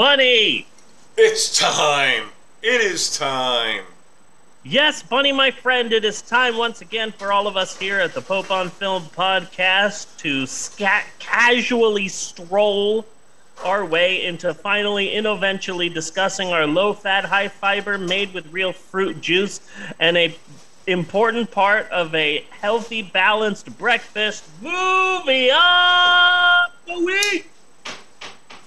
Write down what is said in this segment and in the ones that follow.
Bunny! It's time. It is time. Yes, Bunny, my friend, it is time once again for all of us here at the Pope on Film podcast to scat casually stroll our way into finally and eventually discussing our low fat, high fiber, made with real fruit juice, and a important part of a healthy, balanced breakfast movie of the week.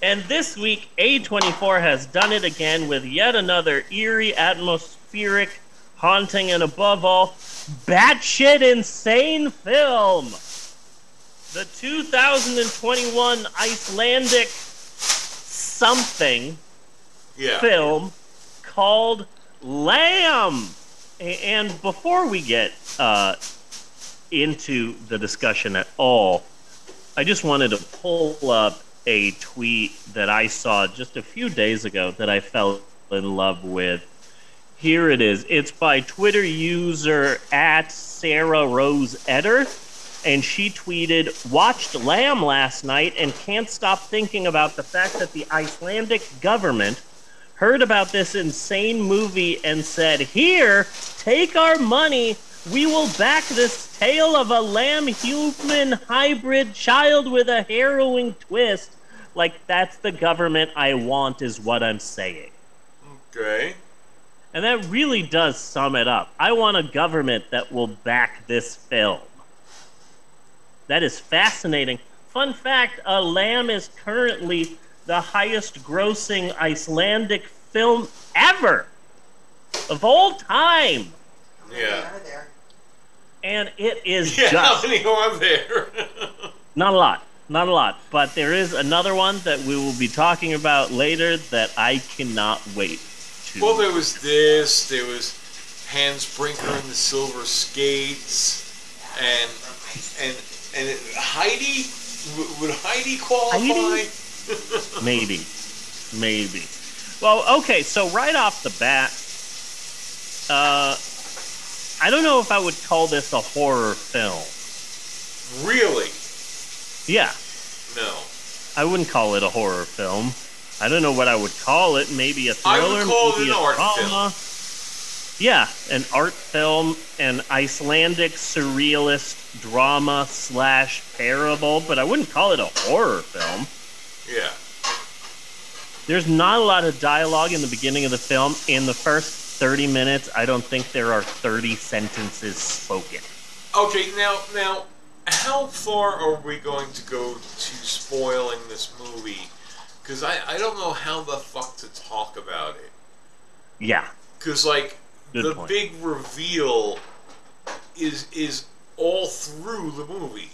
And this week, A24 has done it again with yet another eerie, atmospheric, haunting, and above all, batshit insane film. The 2021 Icelandic something Yeah. film called Lamb. And before we get uh, into the discussion at all, I just wanted to pull up a tweet that I saw just a few days ago that I fell in love with. Here it is. It's by Twitter user at Sarah Rose Eder. And she tweeted, Watched Lamb last night and can't stop thinking about the fact that the Icelandic government heard about this insane movie and said, Here, take our money. We will back this tale of a lamb human hybrid child with a harrowing twist. Like, that's the government I want, is what I'm saying. Okay. And that really does sum it up. I want a government that will back this film. That is fascinating. Fun fact a Lamb is currently the highest grossing Icelandic film ever of all time. Yeah. And it is Yeah, how many are there? not a lot. Not a lot. But there is another one that we will be talking about later that I cannot wait to. well, there was this. There was Hans Brinker and the Silver Skates, and and and it, Heidi. Would Heidi qualify? Heidi? Maybe. Maybe. Well, okay, so right off the bat, uh, I don't know if I would call this a horror film. Really? Yeah, No. I wouldn't call it a horror film. I don't know what I would call it. Maybe a I would thriller, call it maybe an a art drama. Yeah, an art film, an Icelandic surrealist drama slash parable, but I wouldn't call it a horror film. Yeah. There's not a lot of dialogue in the beginning of the film. In the first 30 minutes, I don't think there are 30 sentences spoken. Okay. Now, now, how far are we going to go to spoiling this movie? Because I, I don't know how the fuck to talk about it. Yeah. Because like Good the point. big reveal is is all through the movie.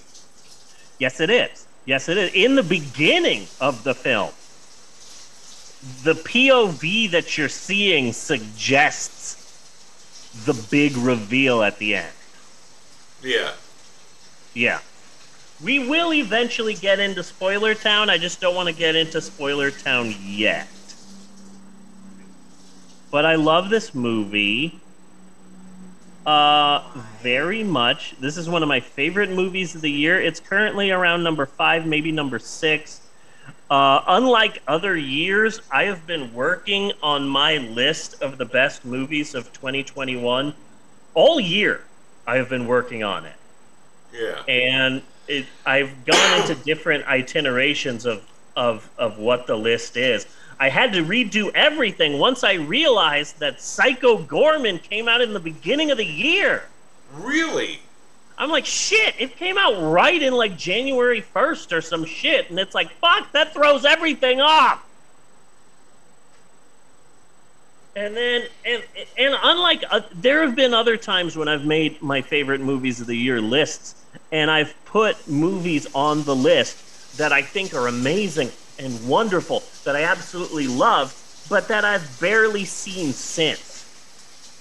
Yes, it is. Yes, it is. In the beginning of the film, the POV that you're seeing suggests the big reveal at the end. Yeah. Yeah. We will eventually get into Spoiler Town. I just don't want to get into Spoiler Town yet. But I love this movie. Uh, very much. This is one of my favorite movies of the year. It's currently around number five, maybe number six. Uh, unlike other years, I have been working on my list of the best movies of 2021 all year. I have been working on it Yeah. and it, I've gone into different itinerations of, of of what the list is. I had to redo everything once I realized that Psycho Goreman came out in the beginning of the year. Really? I'm like, shit, it came out right in like January 1st or some shit. And it's like, fuck, that throws everything off. And then, and and unlike uh, there have been other times when I've made my favorite movies of the year lists, and I've put movies on the list that I think are amazing and wonderful that I absolutely love, but that I've barely seen since.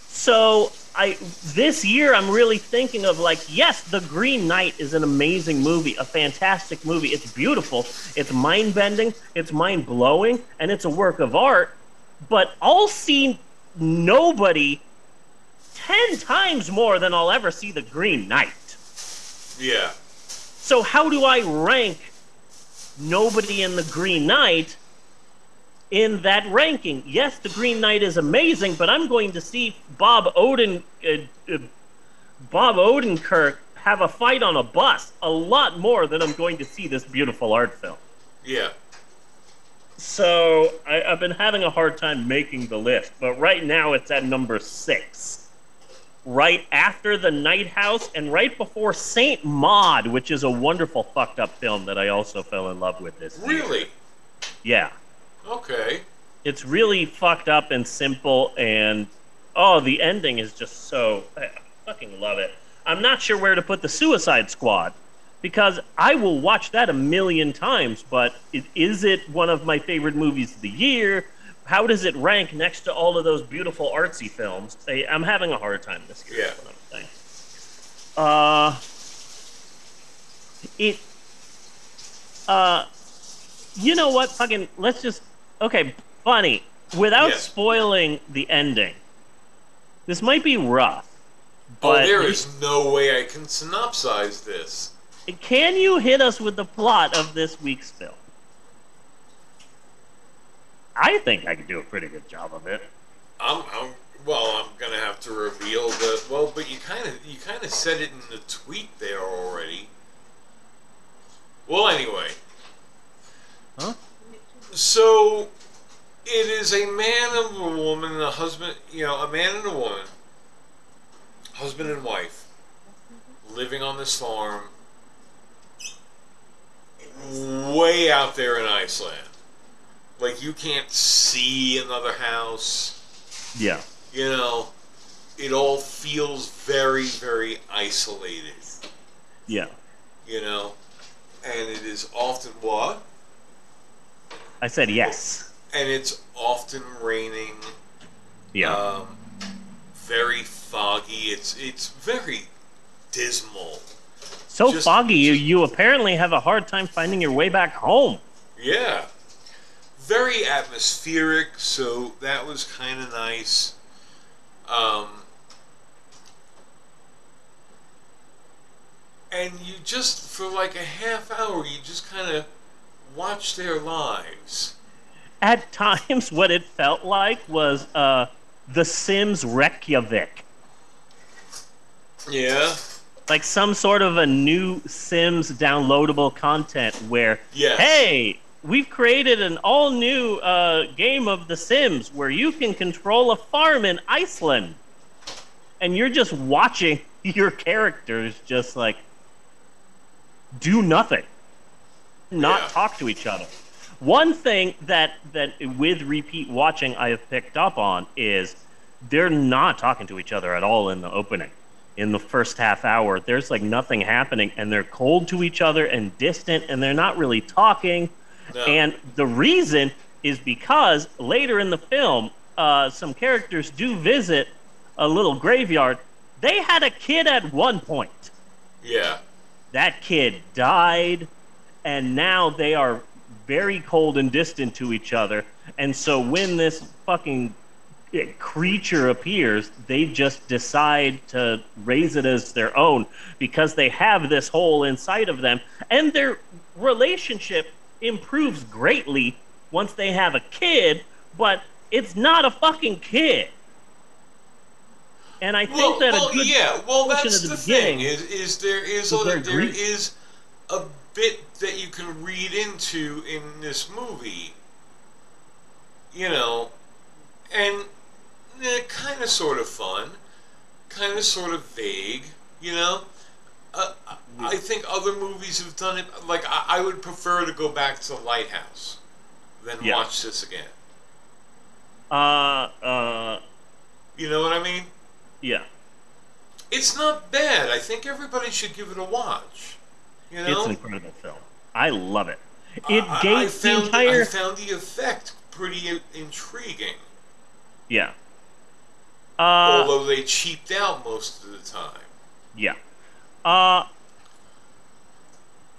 So I this year I'm really thinking of like yes, The Green Knight is an amazing movie, a fantastic movie. It's beautiful, it's mind bending, it's mind blowing, and it's a work of art. But I'll see nobody ten times more than I'll ever see The Green Knight. Yeah. So how do I rank nobody in The Green Knight in that ranking. Yes, The Green Knight is amazing, but I'm going to see Bob Oden, uh, uh, Bob Odenkirk have a fight on a bus a lot more than I'm going to see this beautiful art film. Yeah. So I, I've been having a hard time making the list, but right now it's at number six. Right after The Night House and right before Saint Maud, which is a wonderful fucked up film that I also fell in love with this. year. Really? Yeah. Okay. It's really fucked up and simple, and oh, the ending is just so. I fucking love it. I'm not sure where to put the Suicide Squad because I will watch that a million times, but it, is it one of my favorite movies of the year? How does it rank next to all of those beautiful artsy films? I, I'm having a hard time this year. Yeah. Is what I'm saying. Uh, it. Uh, you know what? Fucking, let's just. Okay, funny. Without Yes. spoiling the ending, this might be rough. Oh, But there is no way I can synopsize this. Can you hit us with the plot of this week's film? I think I can do a pretty good job of it. I'm, I'm well. I'm gonna have to reveal the well, but you kind of you kind of said it in the tweet there already. Well, anyway. Huh? So, it is a man and a woman, and a husband. You know, a man and a woman, husband and wife, living on this farm, way out there in Iceland. Like you can't see another house Yeah. you know, it all feels very, very isolated, Yeah. you know, and it is often what? I said yes. And it's often raining, Yeah. um, very foggy. It's it's very dismal. so just- foggy, you, you apparently have a hard time finding your way back home. Yeah, very atmospheric. So that was kind of nice. Um, and you just for like a half hour, you just kind of watch their lives. At times, what it felt like was uh, The Sims Reykjavik. Yeah. Like some sort of a new Sims downloadable content where Yes. hey, we've created an all new uh, game of The Sims where you can control a farm in Iceland. And you're just watching your characters just like do nothing, not Yeah. talk to each other. One thing that, that with repeat watching I have picked up on is they're not talking to each other at all in the opening. In the first half hour, there's like nothing happening, and they're cold to each other and distant, and they're not really talking. No. And the reason is because later in the film, uh, some characters do visit a little graveyard. They had a kid at one point. Yeah. That kid died, and now they are very cold and distant to each other. And so when this fucking eh, creature appears, they just decide to raise it as their own because they have this hole inside of them. And their relationship improves greatly once they have a kid, but it's not a fucking kid. And I think Well, that well a good yeah. Well, that's of the, the thing. Is is there is is there grief. is a bit that you can read into in this movie. You know, and eh, kind of sort of fun, kind of sort of vague. You know, uh, I- think other movies have done it. Like I, I would prefer to go back to Lighthouse than Yeah. watch this again. uh uh You know what I mean? yeah. It's not bad. I think everybody should give it a watch. You know, It's an incredible film. I love it. It I- I, gave I the found, entire I found the effect pretty i- intriguing, yeah. Uh, although they cheaped out most of the time. yeah. Uh,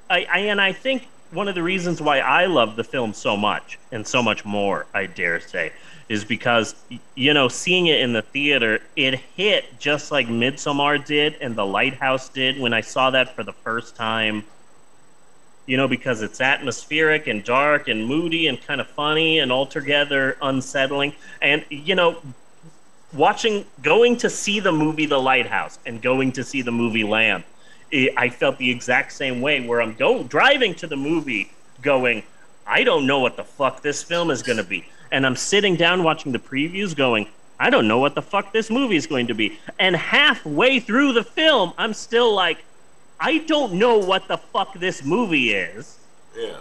I, I and I think one of the reasons why I love the film so much and so much more, I dare say, is because you know seeing it in the theater, it hit just like Midsommar did and The Lighthouse did when I saw that for the first time. you know, because it's atmospheric and dark and moody and kind of funny and altogether unsettling. And, you know, watching, going to see the movie The Lighthouse and going to see the movie Lamb, eh, I felt the exact same way where I'm going, driving to the movie going, I don't know what the fuck this film is going to be. And I'm sitting down watching the previews going, I don't know what the fuck this movie is going to be. And halfway through the film, I'm still like, I don't know what the fuck this movie is. Yeah.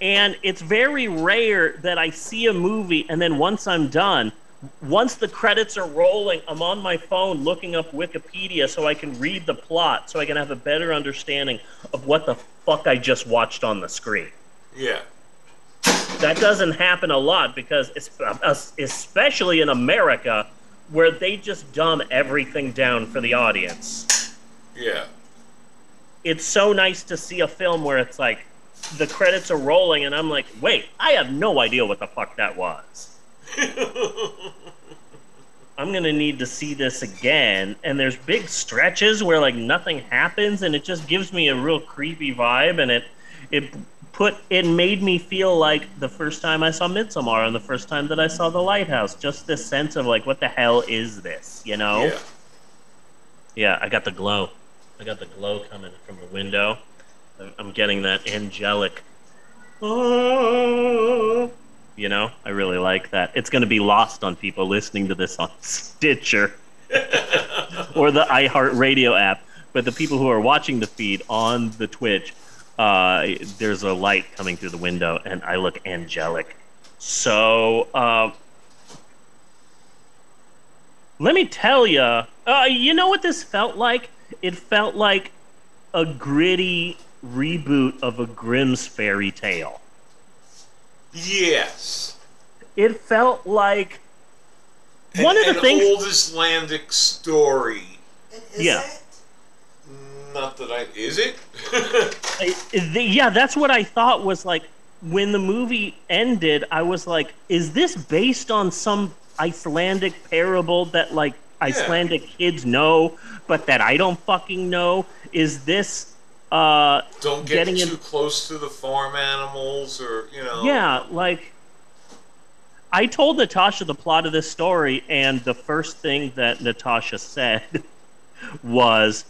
And it's very rare that I see a movie and then once I'm done, once the credits are rolling, I'm on my phone looking up Wikipedia so I can read the plot, so I can have a better understanding of what the fuck I just watched on the screen. Yeah. That doesn't happen a lot because, it's uh, especially in America, where they just dumb everything down for the audience. Yeah. It's so nice to see a film where it's like the credits are rolling and I'm like, wait, I have no idea what the fuck that was. I'm gonna need to see this again. And there's big stretches where like nothing happens, and it just gives me a real creepy vibe, and it it put it made me feel like the first time I saw Midsommar and the first time that I saw The Lighthouse. Just this sense of like, what the hell is this? You know? Yeah. Yeah, I got the glow. I got the glow coming from the window. I'm getting that angelic. Oh, you know, I really like that. It's going to be lost on people listening to this on Stitcher or the iHeartRadio app. But the people who are watching the feed on the Twitch, uh, there's a light coming through the window, and I look angelic. So, uh, let me tell you, uh, you know what this felt like? It felt like a gritty reboot of a Grimm's fairy tale. Yes. It felt like An, one of the an things. old Icelandic story. And is Yeah. it? Not that I is it? I- the- yeah, that's what I thought was like when the movie ended. I was like, is this based on some Icelandic parable that like Icelandic kids know, but that I don't fucking know? Is this uh Don't get Getting too in- close to the farm animals, or you know. Yeah, like I told Natasha the plot of this story, and the first thing that Natasha said was,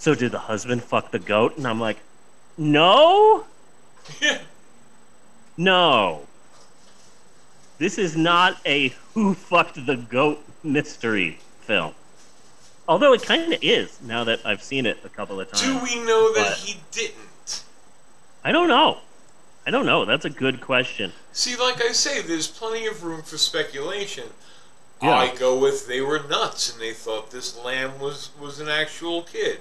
"So did the husband fuck the goat?" And I'm like, "No, no. This is not a who fucked the goat mystery film." Although it kind of is now that I've seen it a couple of times. Do we know that he didn't? I don't know. I don't know. That's a good question. See, like I say, there's plenty of room for speculation. Yeah. I go with they were nuts and they thought this lamb was was an actual kid.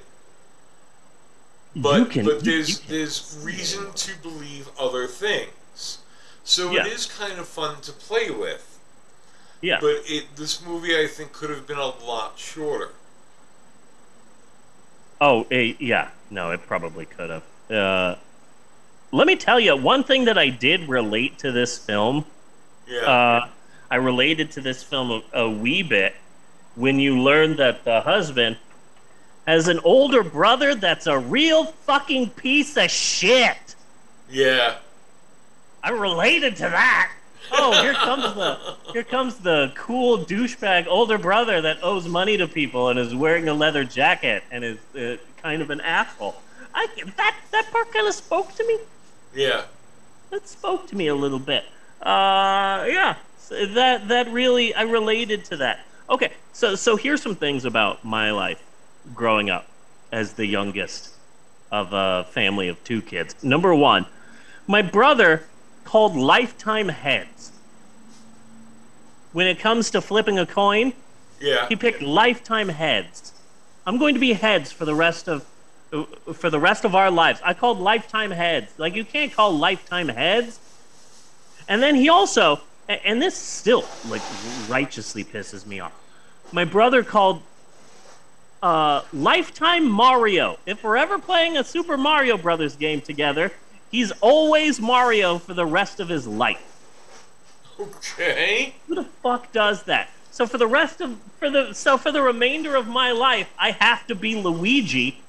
But can, but there's there's reason to believe other things. So Yeah. it is kind of fun to play with. yeah. But it this movie I think could have been a lot shorter. Oh, eh, yeah. No, it probably could have. Uh, let me tell you, one thing that I did relate to this film, Yeah. uh, I related to this film a, a wee bit when you learn that the husband has an older brother that's a real fucking piece of shit. yeah. I related to that. Oh, here comes the here comes the cool douchebag older brother that owes money to people and is wearing a leather jacket and is uh, kind of an asshole. I that that part kind of spoke to me. Yeah. That spoke to me a little bit. Uh, yeah, that that really I related to that. Okay, so so here's some things about my life growing up as the youngest of a family of two kids. Number one, my brother called lifetime heads. When it comes to flipping a coin, Yeah. he picked lifetime heads. I'm going to be heads for the rest of for the rest of our lives. I called lifetime heads. Like you can't call lifetime heads. And then he also and this still like righteously pisses me off. My brother called uh, lifetime Mario. If we're ever playing a Super Mario Brothers game together, he's always Mario for the rest of his life. Okay. Who the fuck does that? So for the rest of for the so for the remainder of my life, I have to be Luigi.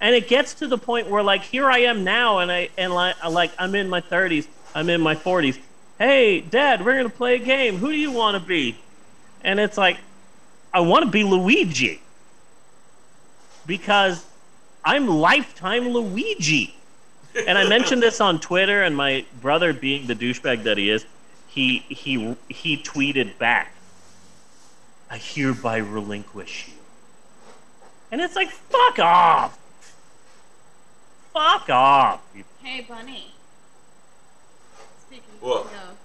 And it gets to the point where like here I am now, and I and like like I'm in my 30s, I'm in my 40s. Hey, Dad, we're gonna play a game. Who do you want to be? And it's like, I want to be Luigi because I'm lifetime Luigi. And I mentioned this on Twitter, and my brother, being the douchebag that he is, he he he tweeted back, "I hereby relinquish you." And it's like, fuck off, fuck off. you- Hey, Bunny. Speaking What? of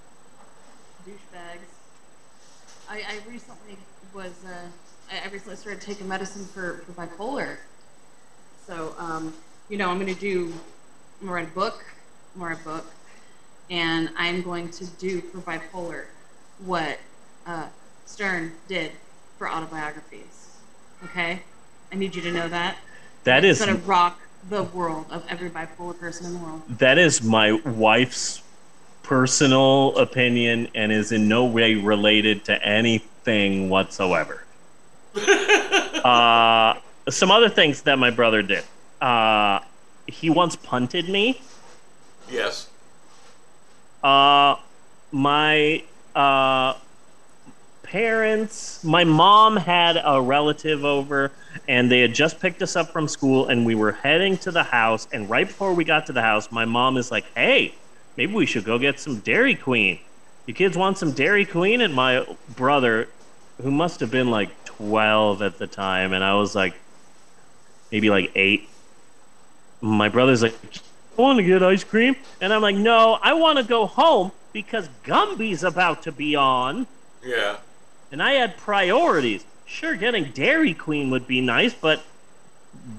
douchebags, I, I recently was uh, I, I recently started taking medicine for, for bipolar. So um, you know, I'm gonna do I'm write a book, I'm write a book, and I'm going to do for bipolar what uh, Stern did for autobiographies. Okay, I need you to know that. That It's is gonna rock the world of every bipolar person in the world. that is my wife's personal opinion and is in no way related to anything whatsoever. Uh, some other things that my brother did. Uh, he once punted me. Yes. Uh, my uh, parents, my mom had a relative over, and they had just picked us up from school, and we were heading to the house. And right before we got to the house, my mom is like, "Hey, maybe we should go get some Dairy Queen. You kids want some Dairy Queen?" And my brother, who must have been like twelve at the time, and I was like, maybe like eight. My brother's like, I want to get ice cream. And I'm like, no, I want to go home because Gumby's about to be on. Yeah. And I had priorities. Sure, getting Dairy Queen would be nice, but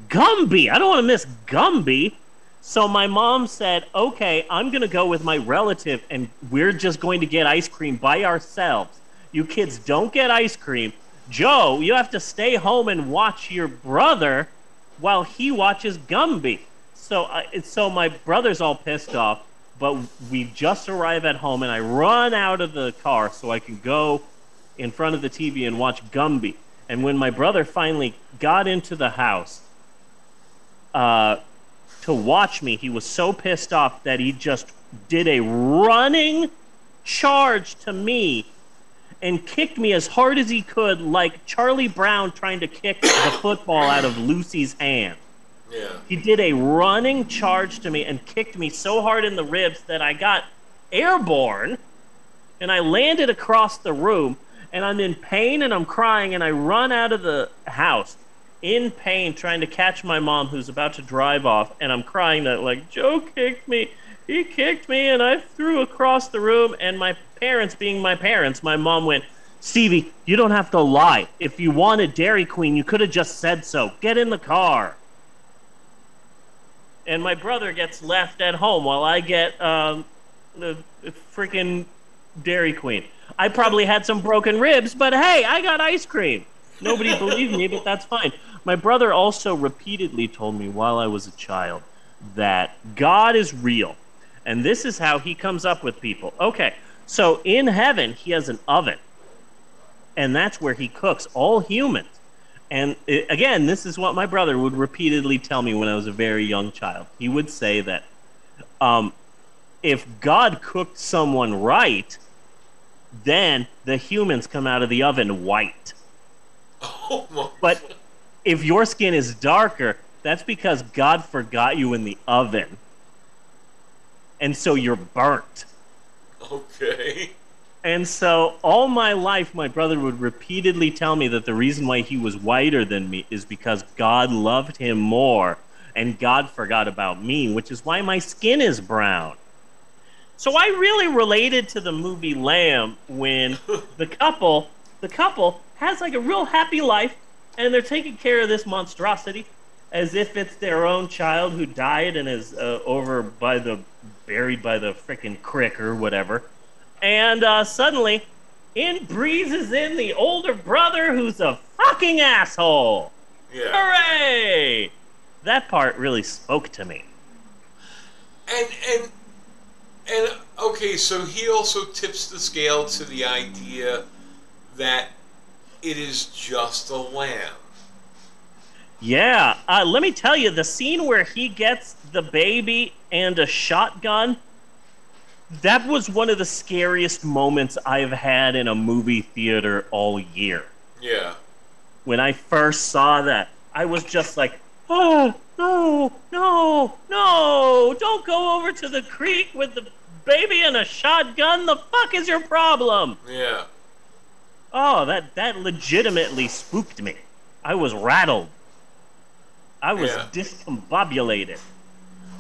Gumby, I don't want to miss Gumby. So my mom said, okay, I'm going to go with my relative and we're just going to get ice cream by ourselves. You kids don't get ice cream. Joe, you have to stay home and watch your brother while he watches Gumby. So, I so my brother's all pissed off, but we just arrive at home and I run out of the car so I can go in front of the TV and watch Gumby. And when my brother finally got into the house uh, to watch me, he was so pissed off that he just did a running charge to me and kicked me as hard as he could, like Charlie Brown trying to kick the football out of Lucy's hand. Yeah. He did a running charge to me and kicked me so hard in the ribs that I got airborne and I landed across the room and I'm in pain and I'm crying and I run out of the house in pain trying to catch my mom who's about to drive off and I'm crying that like Joe kicked me he kicked me and I threw across the room and my parents being my parents my mom went Stevie you don't have to lie if you wanted Dairy Queen you could have just said so get in the car and my brother gets left at home while I get um, the freaking Dairy Queen. I probably had some broken ribs, but hey, I got ice cream. Nobody believed me, but that's fine. My brother also repeatedly told me while I was a child that God is real, and this is how he comes up with people. Okay, so in heaven, he has an oven, and that's where he cooks all humans. And i again, this is what my brother would repeatedly tell me when I was a very young child. He would say that um, if God cooked someone right, then the humans come out of the oven white. Oh. But if your skin is darker, that's because God forgot you in the oven. And so you're burnt. Okay. And so all my life, my brother would repeatedly tell me that the reason why he was whiter than me is because God loved him more and God forgot about me, which is why my skin is brown. So I really related to the movie Lamb when the couple, the couple has like a real happy life and they're taking care of this monstrosity as if it's their own child who died and is uh, over by the buried by the frickin' crick or whatever. And uh, suddenly, in breezes in the older brother who's a fucking asshole. Yeah. Hooray! That part really spoke to me. And and and okay, so he also tips the scale to the idea that it is just a lamb. Yeah, uh, let me tell you, the scene where he gets the baby and a shotgun, that was one of the scariest moments I've had in a movie theater all year. Yeah. When I first saw that, I was just like, oh, no, no, no, don't go over to the creek with the baby and a shotgun. The fuck is your problem? Yeah. Oh, that, that legitimately spooked me. I was rattled. I was Yeah. discombobulated.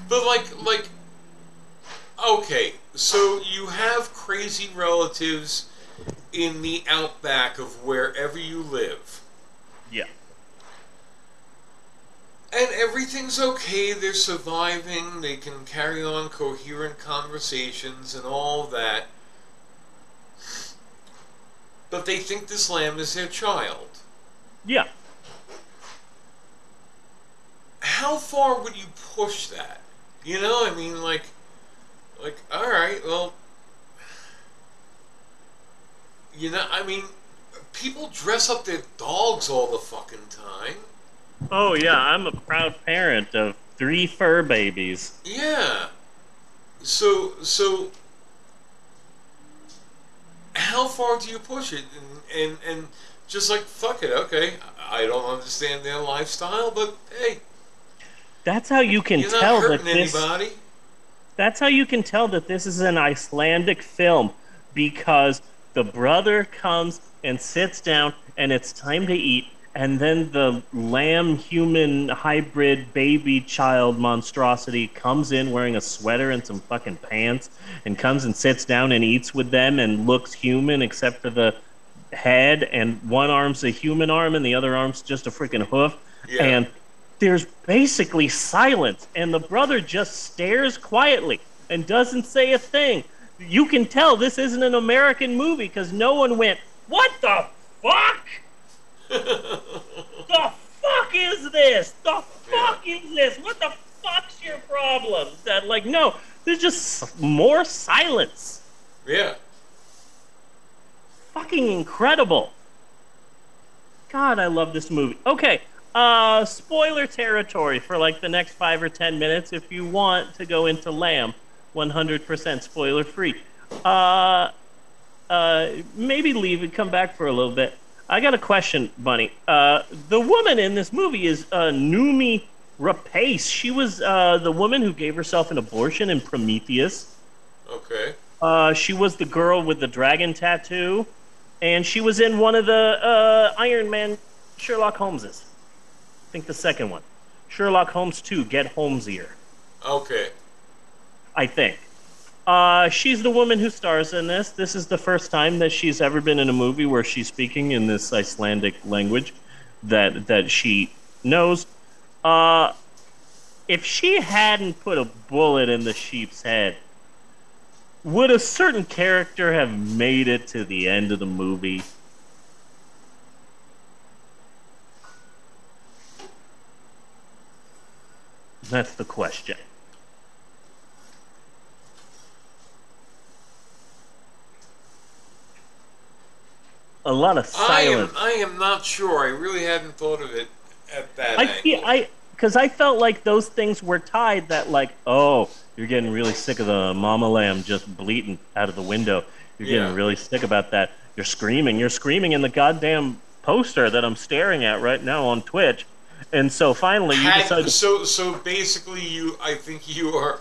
But like like okay, so you have crazy relatives in the outback of wherever you live. Yeah. And everything's okay, they're surviving, they can carry on coherent conversations and all that. But they think this lamb is their child. Yeah. How far would you push that? You know, I mean, like, like, all right, well, you know, I mean, people dress up their dogs all the fucking time. Oh, yeah, I'm a proud parent of three fur babies. Yeah. So, so, how far do you push it? And and and just like fuck it, okay. I don't understand their lifestyle, but hey, That's how you can you're tell that this. anybody. That's how you can tell that this is an Icelandic film because the brother comes and sits down and it's time to eat and then the lamb human hybrid baby child monstrosity comes in wearing a sweater and some fucking pants and comes and sits down and eats with them and looks human except for the head and one arm's a human arm and the other arm's just a freaking hoof Yeah. and there's basically silence and the brother just stares quietly and doesn't say a thing. You can tell this isn't an american movie because no one went what the fuck? The fuck is this? The fuck is this? What the fuck's your problem? That like no there's just more silence. Yeah. fucking incredible. God, I love this movie. Okay, uh, spoiler territory for like the next five or ten minutes if you want to go into Lamb, 100% spoiler free. Uh, uh, maybe leave and come back for a little bit. I got a question, Bunny. Uh, the woman in this movie is uh, Noomi Rapace. She was uh, the woman who gave herself an abortion in Prometheus. Okay. Uh, she was the girl with the dragon tattoo, and she was in one of the uh, Iron Man Sherlock Holmeses. I think the second one, Sherlock Holmes Two, Get Holmesier. Okay. I think. Uh, she's the woman who stars in this. This is the first time that she's ever been in a movie where she's speaking in this Icelandic language that that she knows. Uh, if she hadn't put a bullet in the sheep's head, would a certain character have made it to the end of the movie? That's the question. A lot of silence. I am. I am not sure. I really hadn't thought of it at that I feel I because I felt like those things were tied. That like, oh, you're getting really sick of the mama lamb just bleating out of the window. You're Yeah. getting really sick about that. You're screaming. You're screaming in the goddamn poster that I'm staring at right now on Twitch. And so finally, you decide. So so basically, you. I think you are.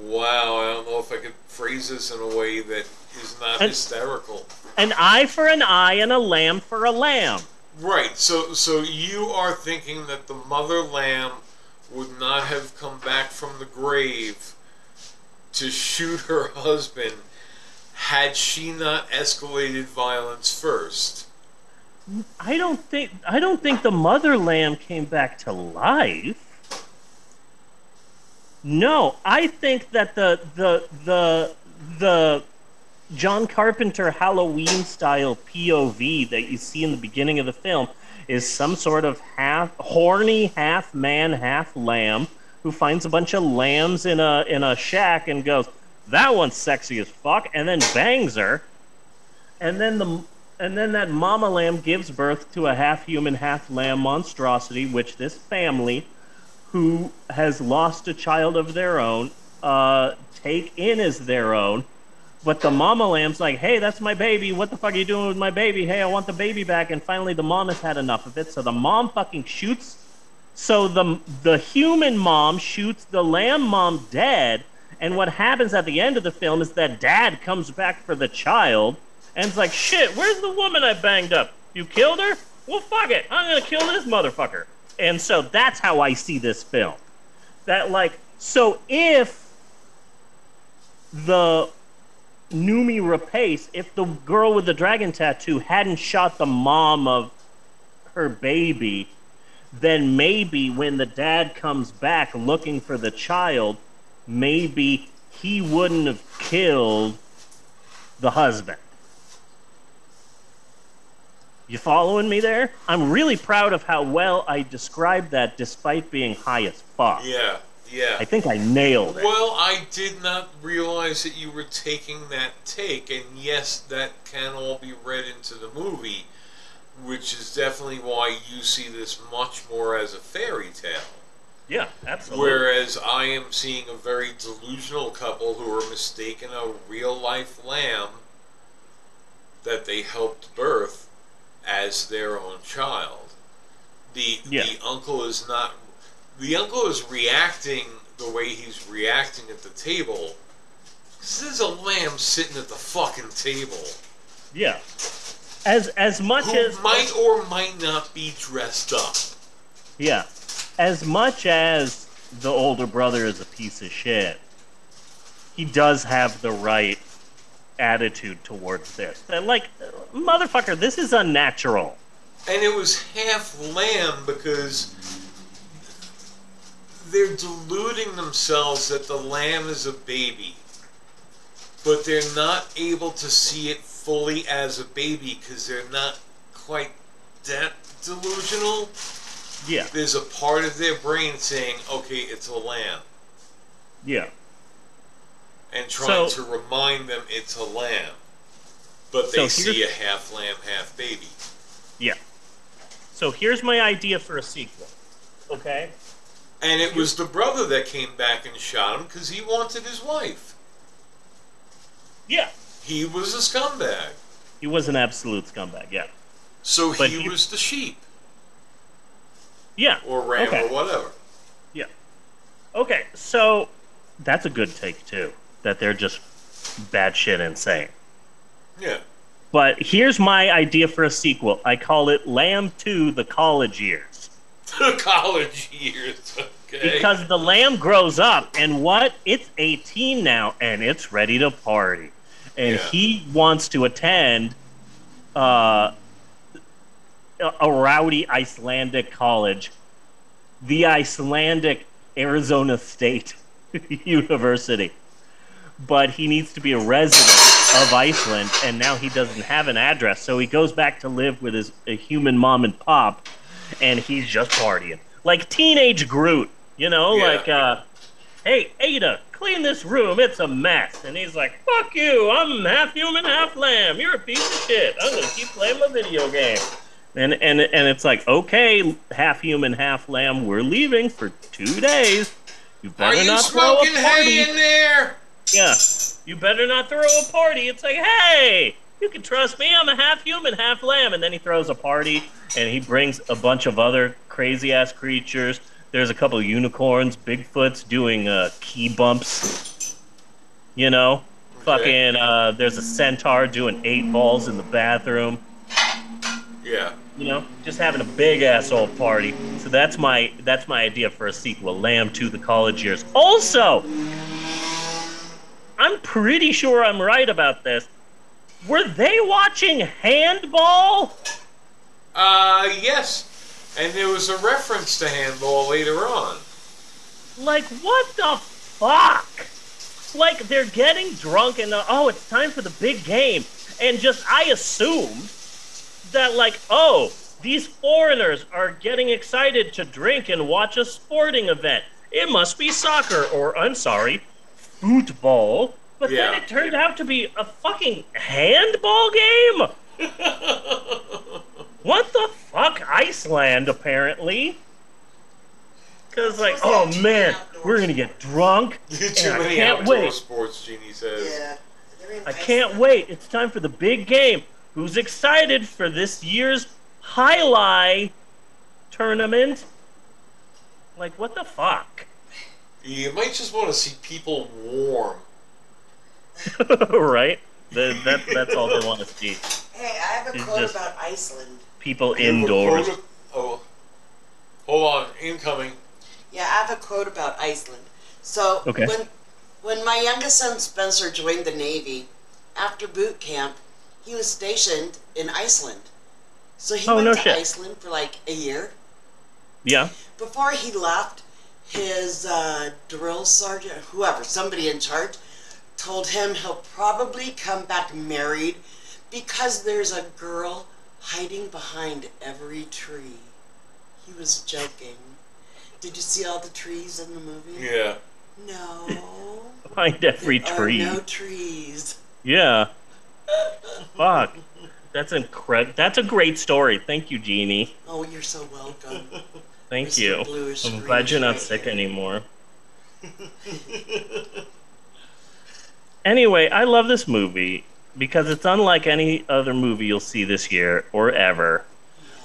Wow. I don't know if I could phrase this in a way that is not And- hysterical. an eye for an eye and a lamb for a lamb. Right. So so you are thinking that the mother lamb would not have come back from the grave to shoot her husband had she not escalated violence first. I don't think I don't think the mother lamb came back to life. No, I think that the the the the John Carpenter Halloween style POV that you see in the beginning of the film is some sort of half horny half man half lamb who finds a bunch of lambs in a in a shack and goes that one's sexy as fuck and then bangs her and then the and then that mama lamb gives birth to a half human, half lamb monstrosity, which this family, who has lost a child of their own, uh, take in as their own. But the mama lamb's like, hey, that's my baby. What the fuck are you doing with my baby? Hey, I want the baby back. And finally, the mom has had enough of it. So the mom fucking shoots. So the the human mom shoots the lamb mom dead. And what happens at the end of the film is that dad comes back for the child and it's like, shit, where's the woman I banged up? You killed her? Well, fuck it. I'm gonna kill this motherfucker. And so that's how I see this film. That like, so if the Noomi Rapace, if the girl with the dragon tattoo hadn't shot the mom of her baby, then maybe when the dad comes back looking for the child, maybe he wouldn't have killed the husband. You following me there? I'm really proud of how well I described that despite being high as fuck. Yeah, yeah. I think I nailed it. Well, I did not realize that you were taking that take, and yes, that can all be read into the movie, which is definitely why you see this much more as a fairy tale. Yeah, absolutely. Whereas I am seeing a very delusional couple who are mistaken a real life lamb that they helped birth as their own child. The Yeah. the uncle is not the uncle is reacting the way he's reacting at the table. 'cause there's a lamb sitting at the fucking table yeah. As as much who as might or might not be dressed up. yeah, as much as the older brother is a piece of shit, he does have the right attitude towards this. That like, motherfucker, this is unnatural. And it was half lamb because they're deluding themselves that the lamb is a baby. But they're not able to see it fully as a baby because they're not quite that delusional. Yeah, There's a part of their brain saying, okay, it's a lamb. yeah. And trying So- to remind them it's a lamb. But So they see a half lamb, half baby. Yeah. So here's my idea for a sequel. Okay? And it was the brother that came back and shot him because he wanted his wife. Yeah. He was a scumbag. He was an absolute scumbag, yeah. So he, he- was the sheep Yeah. or ram okay. or whatever. Yeah. Okay, so that's a good take too. That they're just bad shit insane. Yeah. But here's my idea for a sequel. I call it Lamb 2 The College Years. The college years. Okay. Because the lamb grows up, and what? It's 18 now, and it's ready to party. And Yeah. he wants to attend uh, a- a rowdy Icelandic college, the Icelandic Arizona State University. But he needs to be a resident of Iceland, and now he doesn't have an address, so he goes back to live with his a human mom and pop, and he's just partying like teenage Groot, you know, Yeah. like uh, hey Ada, clean this room, it's a mess, and he's like, fuck you, I'm half human, half lamb, you're a piece of shit, I'm gonna keep playing my video game, and and and it's like, okay, half human, half lamb, we're leaving for two days. You Are better you not throw a party. hay in there? Yeah. You better not throw a party. It's like, hey, you can trust me. I'm a half human, half lamb. And then he throws a party and he brings a bunch of other crazy ass creatures. There's a couple of unicorns, Bigfoots doing uh, key bumps. You know? Okay. Fucking, uh, there's a centaur doing eight balls in the bathroom. Yeah. You know, just having a big asshole party. So that's my that's my idea for a sequel, Lamb to the College Years. Also, I'm pretty sure I'm right about this. Were they watching handball? Uh, yes. And there was a reference to handball later on. Like what the fuck? Like they're getting drunk and uh, oh, it's time for the big game, and just I assumed that like oh, these foreigners are getting excited to drink and watch a sporting event. It must be soccer or I'm sorry, football. But Yeah. then it turned out to be a fucking handball game. What the fuck, Iceland, apparently. Because, like, oh man, we're gonna get drunk. Too and I can't outdoor wait. sports, Jeannie says. Yeah. I can't Iceland. wait. It's time for the big game. Who's excited for this year's High Lie tournament? Like, what the fuck? You might just want to see people warm. right? The, that, that's all they want to see. Hey, I have a It's quote about Iceland. People You indoors. quote of- Oh, hold on, incoming. Yeah, I have a quote about Iceland. So Okay. when when my youngest son Spencer joined the Navy, after boot camp, he was stationed in Iceland. So he Oh, went no to shit. Iceland for like a year. Yeah. Before he left, his uh, drill sergeant, whoever, somebody in charge, told him he'll probably come back married because there's a girl hiding behind every tree. He was joking. Did you see all the trees in the movie? Yeah. No. behind every There are tree. no trees. Yeah. Fuck. That's incredible. That's a great story. Thank you, Jeannie. Oh, you're so welcome. Thank Mr. you. Bluish I'm glad you're not Greenish sick here. anymore. Anyway, I love this movie because it's unlike any other movie you'll see this year or ever.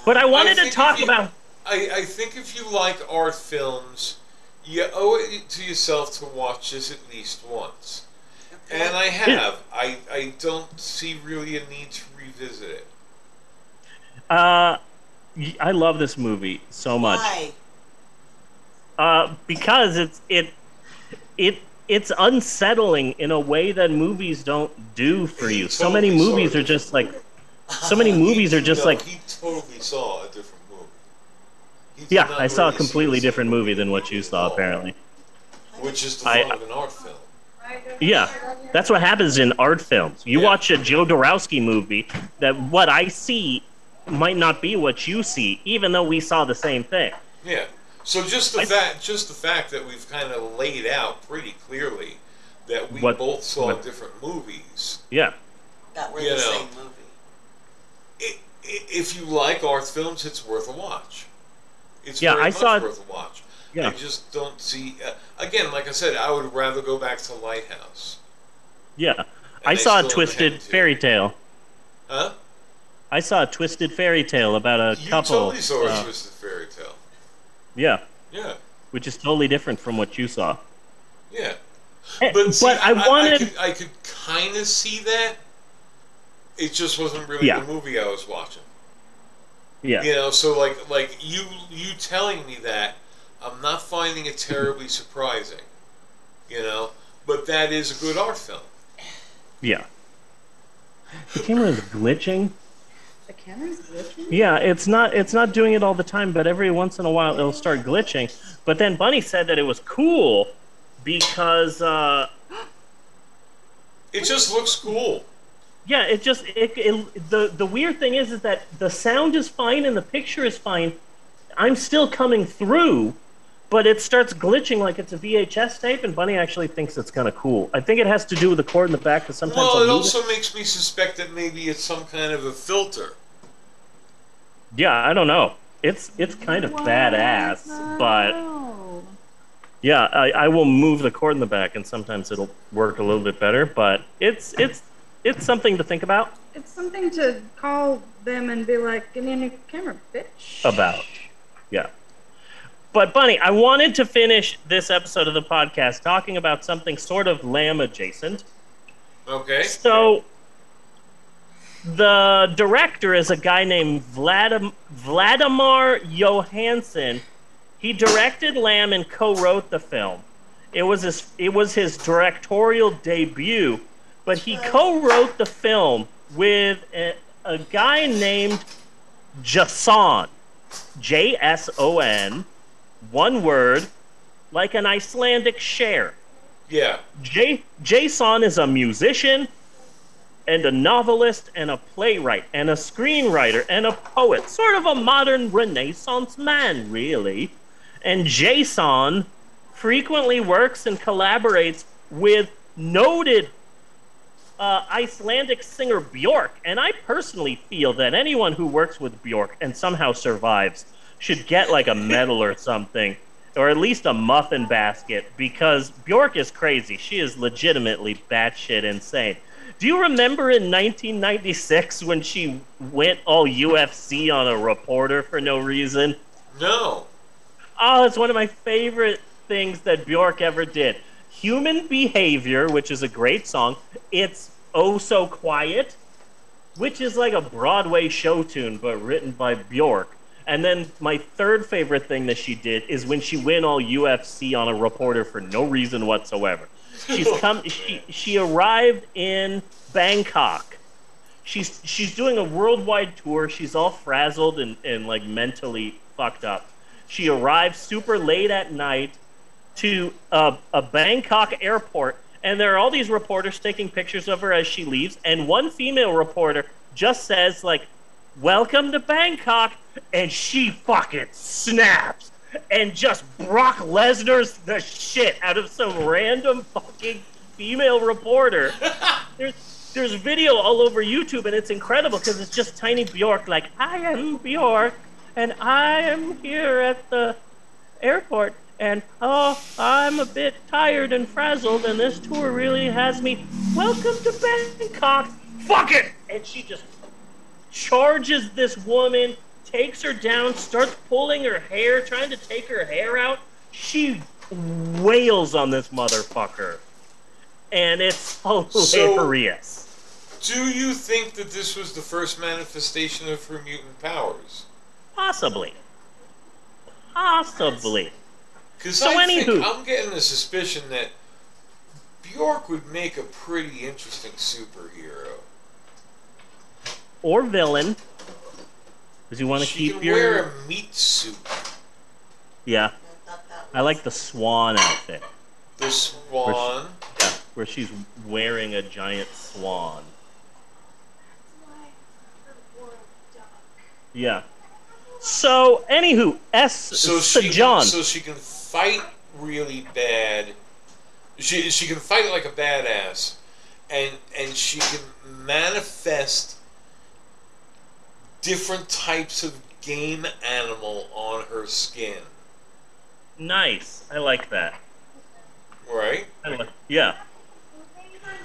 But I wanted to talk you- about. I, I think if you like art films, you owe it to yourself to watch this at least once. And I have. I, I don't see really a need to revisit it. Uh, y- I love this movie so much. Why? Uh, because it's it it it's unsettling in a way that movies don't do for you. So many movies are just like so many movies are just No, like he totally saw a different movie. Yeah. not I saw a completely different movie than what you saw apparently. Which is the I- of an art film. Yeah, that's what happens in art films. You Yeah. watch a Jodorowsky movie, that what I see might not be what you see, even though we saw the same thing. Yeah. So just the I- fact, just the fact that we've kind of laid out pretty clearly that we What- both saw what- different movies. Yeah, That were the know. same movie. I i if you like art films, it's worth a watch. It's Yeah, very I much saw worth a watch. yeah. I just don't see. Uh, again, like I said, I would rather go back to Lighthouse. yeah. I saw a twisted fairy tale. Huh? I saw a twisted fairy tale about a You couple. totally saw a uh, twisted fairy tale. yeah, Yeah, which is totally different from what you saw. yeah. Eh, But, see, I wanted. I, could, could kind of see that. It just wasn't really Yeah. the movie I was watching. yeah. You know, so like like you you telling me that, I'm not finding it terribly surprising. You know, but that is a good art film. Yeah. The camera is glitching. The camera's glitching? Yeah, it's not it's not doing it all the time, but every once in a while it'll start glitching. But then Bunny said that it was cool because uh It just looks cool. yeah, it just it, it the the weird thing is is that the sound is fine and the picture is fine. I'm still coming through, but it starts glitching like it's a VHS tape, and Bunny actually thinks it's kind of cool. I think it has to do with the cord in the back, because sometimes Well, I'll it move also makes me suspect that maybe it's some kind of a filter. Yeah, I don't know. It's it's kind of badass, but Wow. yeah, I, I will move the cord in the back, and sometimes it'll work a little bit better. But it's it's it's something to think about It's something to call them and be like, give me a new camera, bitch. about. Yeah. But Bunny, I wanted to finish this episode of the podcast talking about something sort of lamb adjacent. Okay. So the director is a guy named Vladim- Vladimir Johansson. He directed Lamb and co-wrote the film. It was his it was his directorial debut, but he co-wrote the film with a, a guy named Jason, J S O N, one word, like an Icelandic Cher. Yeah. Jay Jason is a musician and a novelist and a playwright and a screenwriter and a poet, sort of a modern Renaissance man, really. And Jason frequently works and collaborates with noted uh, Icelandic singer Bjork. And I personally feel that anyone who works with Bjork and somehow survives should get like a medal or something, or at least a muffin basket because Bjork is crazy. She is legitimately batshit insane. Do you remember in 1996 when she went all UFC on a reporter for no reason? No. Oh, it's one of my favorite things that Bjork ever did. Human Behavior, which is a great song. It's Oh So Quiet, which is like a Broadway show tune, but written by Bjork. And then my third favorite thing that she did is when she went all UFC on a reporter for no reason whatsoever. She's come. She she arrived in Bangkok. She's she's doing a worldwide tour. She's all frazzled and, and like mentally fucked up. She arrived super late at night to a, a Bangkok airport, and there are all these reporters taking pictures of her as she leaves. And one female reporter just says like, "Welcome to Bangkok," and she fucking snaps. And just Brock Lesnar's the shit out of some random fucking female reporter. There's there's video all over YouTube and it's incredible because it's just tiny Bjork like I am Bjork and I am here at the airport and oh I'm a bit tired and frazzled and this tour really has me. Welcome to Bangkok. Fuck it. And she just charges this woman takes her down, starts pulling her hair, trying to take her hair out. She wails on this motherfucker. And it's hilarious. So, do you think that this was the first manifestation of her mutant powers? Possibly. Possibly. Because So I anywho. think I'm getting a suspicion that Bjork would make a pretty interesting superhero. Or villain. Because you want to keep can your. wear a meat suit. Yeah. I like the swan outfit. The swan. Yeah. Where she's wearing a giant swan. Yeah. So, anywho, S. So she John. so she can fight really bad. She she can fight like a badass, and and she can manifest different types of game animal on her skin. Nice. I like that. Right? I like- Yeah.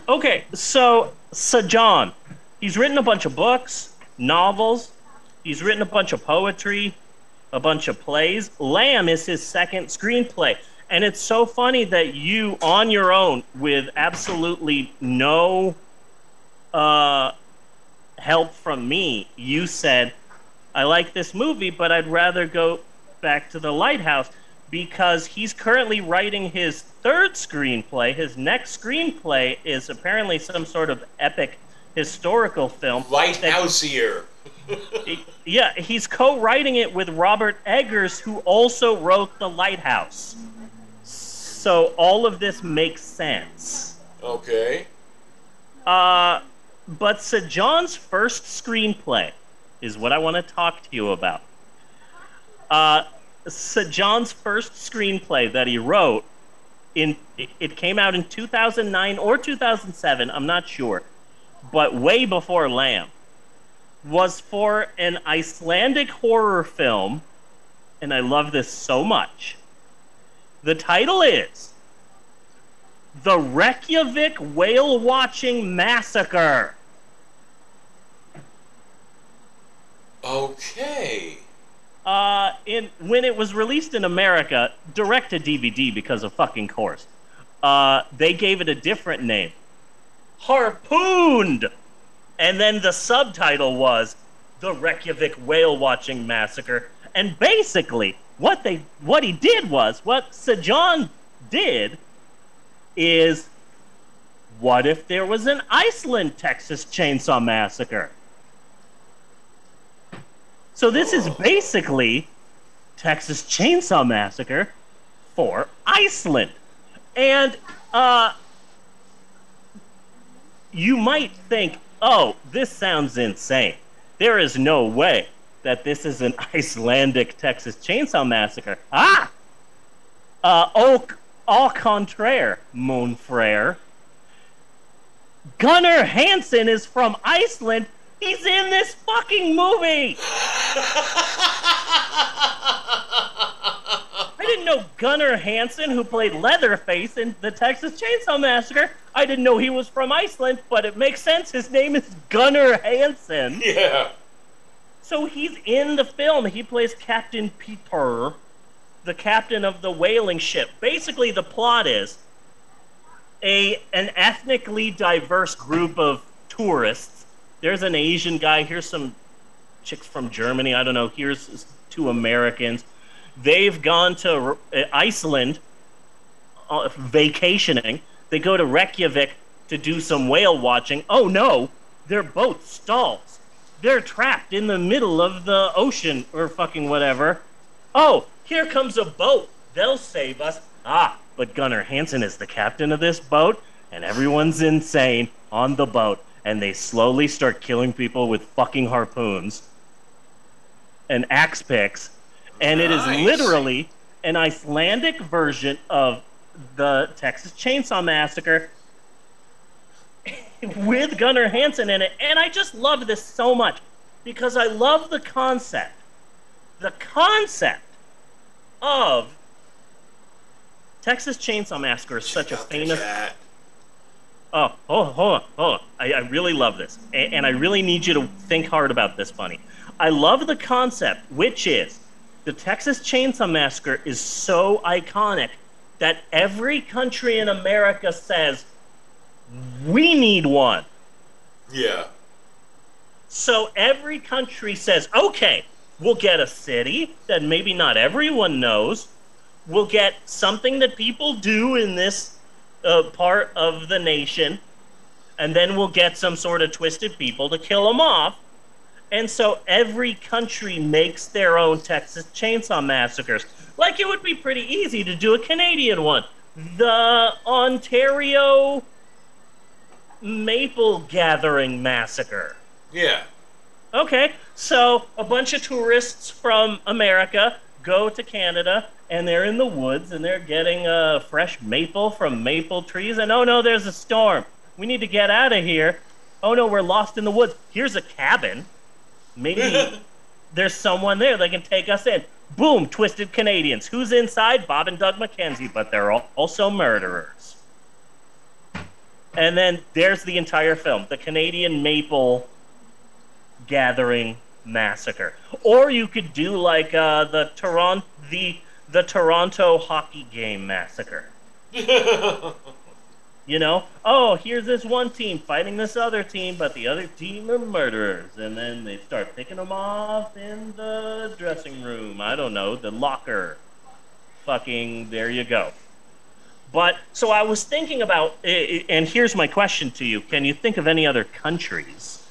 Okay, so Sjón, he's written a bunch of books, novels, he's written a bunch of poetry, a bunch of plays. Lamb is his second screenplay. And it's so funny that you, on your own, with absolutely no uh, help from me, you said, I like this movie, but I'd rather go back to the lighthouse because he's currently writing his third screenplay. His next screenplay is apparently some sort of epic historical film. Lighthouse here. Yeah, he's co-writing it with Robert Eggers, who also wrote The Lighthouse. So all of this makes sense. Okay. Uh, but Sjón's first screenplay is what I want to talk to you about. Uh, Sjón's first screenplay that he wrote in it came out in 2009 or 2007, I'm not sure, but way before Lamb was for an Icelandic horror film, and I love this so much. The title is The Reykjavik Whale Watching Massacre. Okay. Uh, in when it was released in America, direct to DVD because of fucking course, uh, they gave it a different name, Harpooned, and then the subtitle was The Reykjavik Whale Watching Massacre. And basically, what they what he did was what Sjón did is, what if there was an Iceland Texas Chainsaw Massacre? So this is basically Texas Chainsaw Massacre for Iceland. And uh you might think, "Oh, this sounds insane. There is no way that this is an Icelandic Texas Chainsaw Massacre." Ah! Uh au, au contraire, mon frère. Gunnar Hansen is from Iceland. He's in this fucking movie. I didn't know Gunnar Hansen, who played Leatherface in the Texas Chainsaw Massacre. I didn't know he was from Iceland, but it makes sense. His name is Gunnar Hansen. Yeah. So he's in the film. He plays Captain Peter, the captain of the whaling ship. Basically, the plot is a an ethnically diverse group of tourists. There's an Asian guy. Here's some chicks from Germany. I don't know. Here's two Americans. They've gone to uh, Iceland uh, vacationing. They go to Reykjavik to do some whale watching. Oh no, their boat stalls. They're trapped in the middle of the ocean or fucking whatever. Oh, here comes a boat. They'll save us. Ah, but Gunnar Hansen is the captain of this boat, and everyone's insane on the boat, and they slowly start killing people with fucking harpoons and axe picks, and it is literally an Icelandic version of the Texas Chainsaw Massacre with Gunnar Hansen in it. And I just love this so much because I love the concept. The concept of Texas Chainsaw Massacre is such a Check out the famous. Oh, oh, hold on, hold on. I, I really love this. And, and I really need you to think hard about this, Bunny. I love the concept, which is the Texas Chainsaw Massacre is so iconic that every country in America says, we need one. Yeah. So every country says, okay, we'll get a city that maybe not everyone knows. We'll get something that people do in this uh, part of the nation. And then we'll get some sort of twisted people to kill them off. And so every country makes their own Texas Chainsaw Massacres. Like it would be pretty easy to do a Canadian one. The Ontario Maple Gathering Massacre. Yeah. Okay, so a bunch of tourists from America go to Canada and they're in the woods and they're getting uh, fresh maple from maple trees. And oh no, there's a storm. We need to get out of here. Oh no, we're lost in the woods. Here's a cabin. Maybe there's someone there that can take us in. Boom, twisted Canadians. Who's inside? Bob and Doug McKenzie, but they're al- also murderers. And then there's the entire film the Canadian Maple Gathering Massacre. Or you could do like uh, the Toronto the the Toronto Hockey Game Massacre. You know, oh, here's this one team fighting this other team, but the other team are murderers, and then they start picking them off in the dressing room. I don't know, the locker. Fucking, there you go. But so I was thinking about, and here's my question to you: Can you think of any other countries,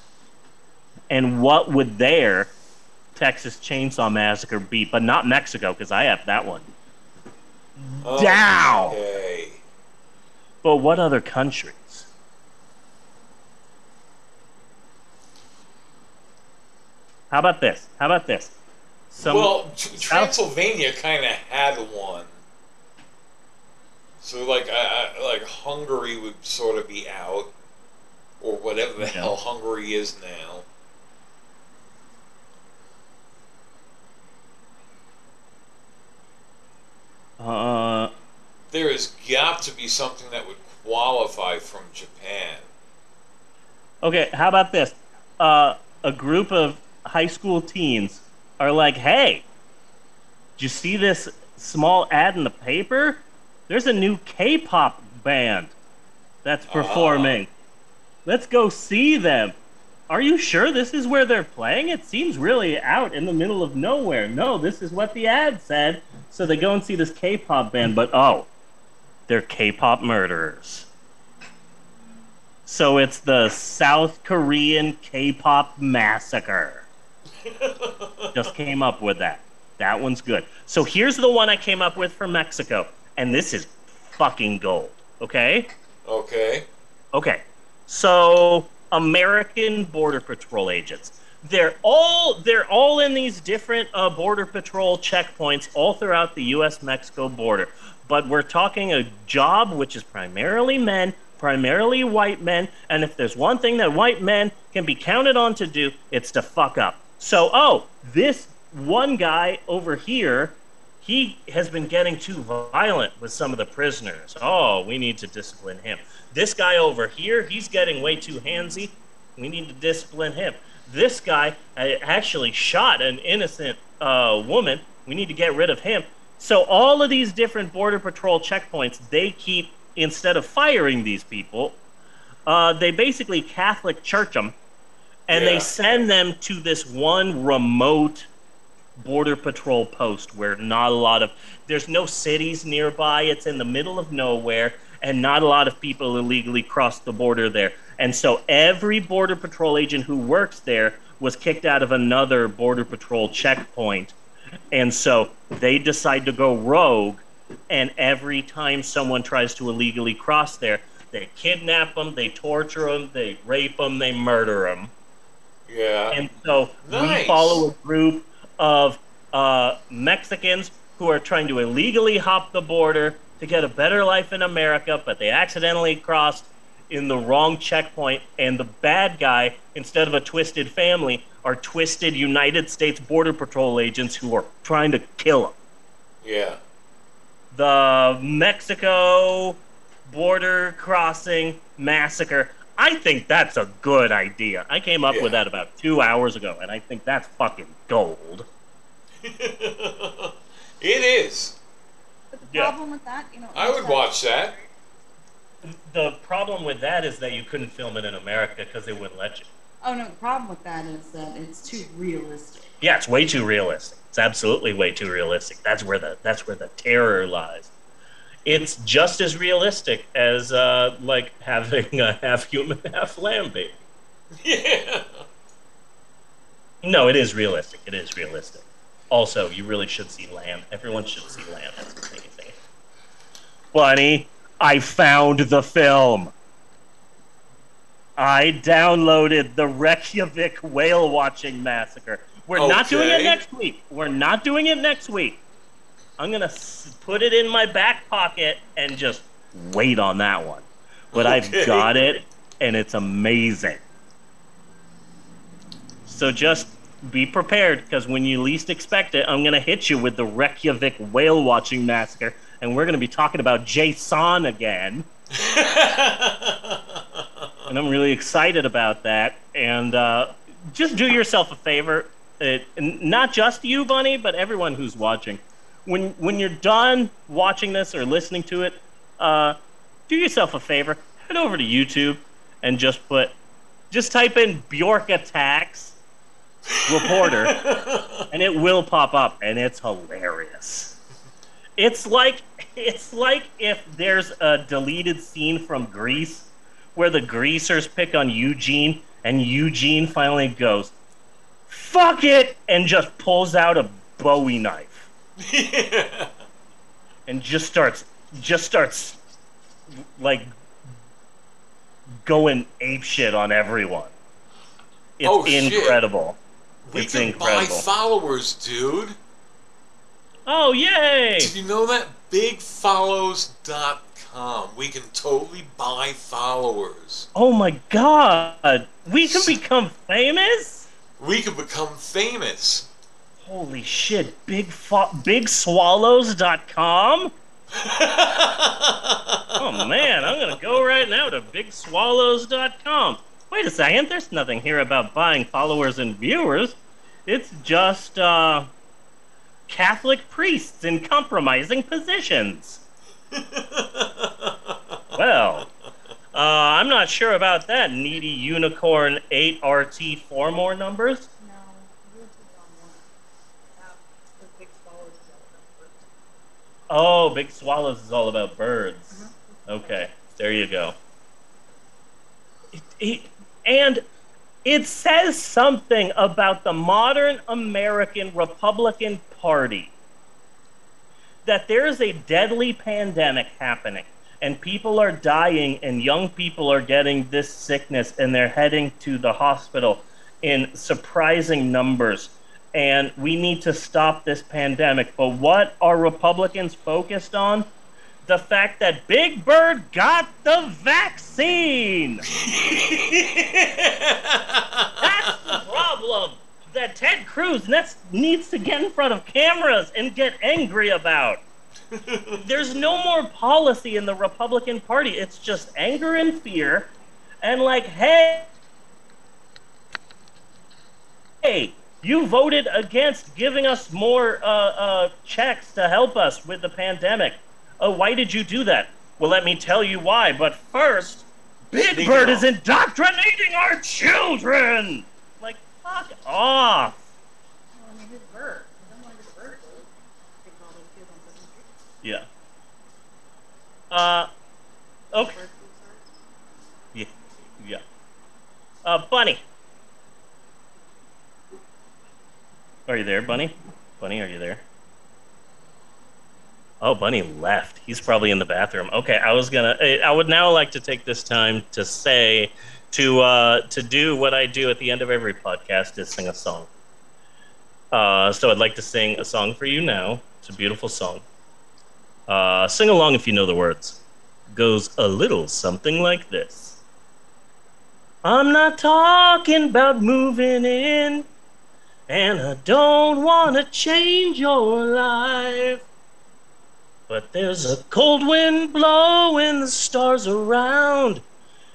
and what would their Texas Chainsaw Massacre be? But not Mexico, because I have that one. Down. Okay. But what other countries? How about this? How about this? Some, well, Tr- Transylvania kind of had one. So like, I, I, like Hungary would sort of be out, or whatever the Yeah. hell Hungary is now. Uh, There has got to be something that would qualify from Japan. okay, how about this? Uh, a group of high school teens are like, "Hey, did you see this small ad in the paper? There's a new K-pop band that's performing. Let's go see them." Are you sure this is where they're playing? It seems really out in the middle of nowhere. No, this is what the ad said. So they go and see this K-pop band, but oh, they're K-pop murderers. So it's the South Korean K-pop massacre. Just came up with that. That one's good. So here's the one I came up with for Mexico, and this is fucking gold. Okay? Okay. Okay. So American Border Patrol agents. They're all they're all in these different uh, border patrol checkpoints all throughout the U.S.-Mexico border. But we're talking a job which is primarily men, primarily white men, and if there's one thing that white men can be counted on to do, it's to fuck up. So, oh, this one guy over here he has been getting too violent with some of the prisoners. Oh, we need to discipline him. This guy over here, he's getting way too handsy. We need to discipline him. This guy uh, actually shot an innocent uh, woman. We need to get rid of him. So all of these different border patrol checkpoints, they keep instead of firing these people, uh, they basically Catholic church them, and Yeah. they send them to this one remote border patrol post where not a lot of there's no cities nearby. It's in the middle of nowhere, and not a lot of people illegally cross the border there. And so every border patrol agent who works there was kicked out of another border patrol checkpoint. And so they decide to go rogue, and every time someone tries to illegally cross there, they kidnap them, they torture them, they rape them, they murder them. Yeah. And so Nice. we follow a group of uh, Mexicans who are trying to illegally hop the border to get a better life in America, but they accidentally crossed in the wrong checkpoint, and the bad guy, instead of a twisted family, are twisted United States Border Patrol agents who are trying to kill them. yeah. The Mexico border crossing massacre. I think that's a good idea. I came up with that about two hours ago, and I think that's fucking gold. it is. But the Yeah. problem with that, you know, I would watch that. The problem with that is that you couldn't film it in America because they wouldn't let you. Oh no, the problem with that is that it's too realistic. Yeah, it's way too realistic. It's absolutely way too realistic. That's where the that's where the terror lies. It's just as realistic as uh, like having a half human, half lamb baby. Yeah. No, it is realistic. It is realistic. Also, you really should see Lamb. Everyone should see Lamb. It's amazing. Bunny, I found the film. I downloaded the Reykjavik whale watching massacre. We're not doing it next week. We're not doing it next week. I'm gonna s- put it in my back pocket and just wait on that one. But I've got it, and it's amazing. So just be prepared because when you least expect it, I'm going to hit you with the Reykjavik whale watching massacre, and we're going to be talking about Jason again. and I'm really excited about that. And uh, just do yourself a favor, uh, n- not just you, Bunny, but everyone who's watching. When when you're done watching this or listening to it, uh, do yourself a favor, head over to YouTube and just put, just type in Bjork attacks reporter, and it will pop up, and it's hilarious. It's like it's like if there's a deleted scene from Grease where the greasers pick on Eugene, and Eugene finally goes, "Fuck it," and just pulls out a Bowie knife yeah. and just starts just starts like going ape shit on everyone. It's Oh, shit. incredible. We It's can buy followers, dude. Oh yay! Did you know that? BigFollows.com. We can totally buy followers. Oh my god! We can become famous? We can become famous. Holy shit, big fo- bigswallows.com? Oh man, I'm gonna go right now to bigswallows.com. Wait a second, there's nothing here about buying followers and viewers. It's just, uh, Catholic priests in compromising positions. well, uh, I'm not sure about that, needy unicorn 8RT four more numbers. No, YouTube on one. That the big swallows is all about birds. Oh, Big Swallows is all about birds. Okay, there you go. It, it, and it says something about the modern American Republican Party that there is a deadly pandemic happening and people are dying and young people are getting this sickness and they're heading to the hospital in surprising numbers. And we need to stop this pandemic. But what are republicans focused on the fact that big bird got the vaccine that's the problem that Ted Cruz needs to get in front of cameras and get angry about. There's no more policy in the Republican Party. It's just anger and fear, and like, hey, hey, you voted against giving us more uh, uh, checks to help us with the pandemic. Oh, why did you do that? Well, let me tell you why. But first, Big Bird is indoctrinating our children. Like, fuck off. Well, I mean, his bird. I don't want his bird to take all those kids on Sesame Street. Yeah. Uh, okay. Bird flu SARS. Yeah. Yeah. Uh, Bunny. Are you there, Bunny? Bunny, are you there? Oh, Bunny left. He's probably in the bathroom. Okay, I was gonna. eh, I would now like to take this time to say, to uh, to do what I do at the end of every podcast is sing a song. Uh, so I'd like to sing a song for you now. It's a beautiful song. Uh, sing along if you know the words. Goes a little something like this. I'm not talking about moving in, and I don't want to change your life. But there's a cold wind blowing the stars around,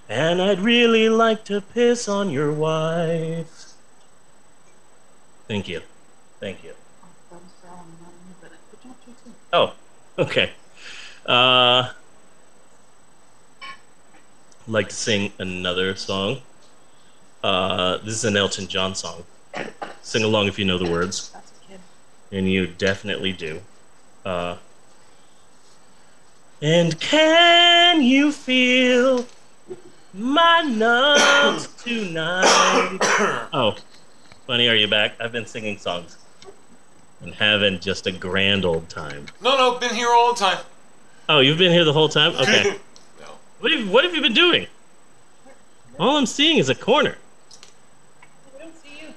and I'd really like to piss on your wife. Thank you. Thank you. Oh, okay. Uh, I'd like to sing another song. Uh, this is an Elton John song. Sing along if you know the words, and you definitely do. Uh, and can you feel my nuts tonight? oh, Bunny, are you back? I've been singing songs and having just a grand old time. No, no, been here all the time. Oh, you've been here the whole time? Okay. no. what have What have you been doing? All I'm seeing is a corner. We don't see you.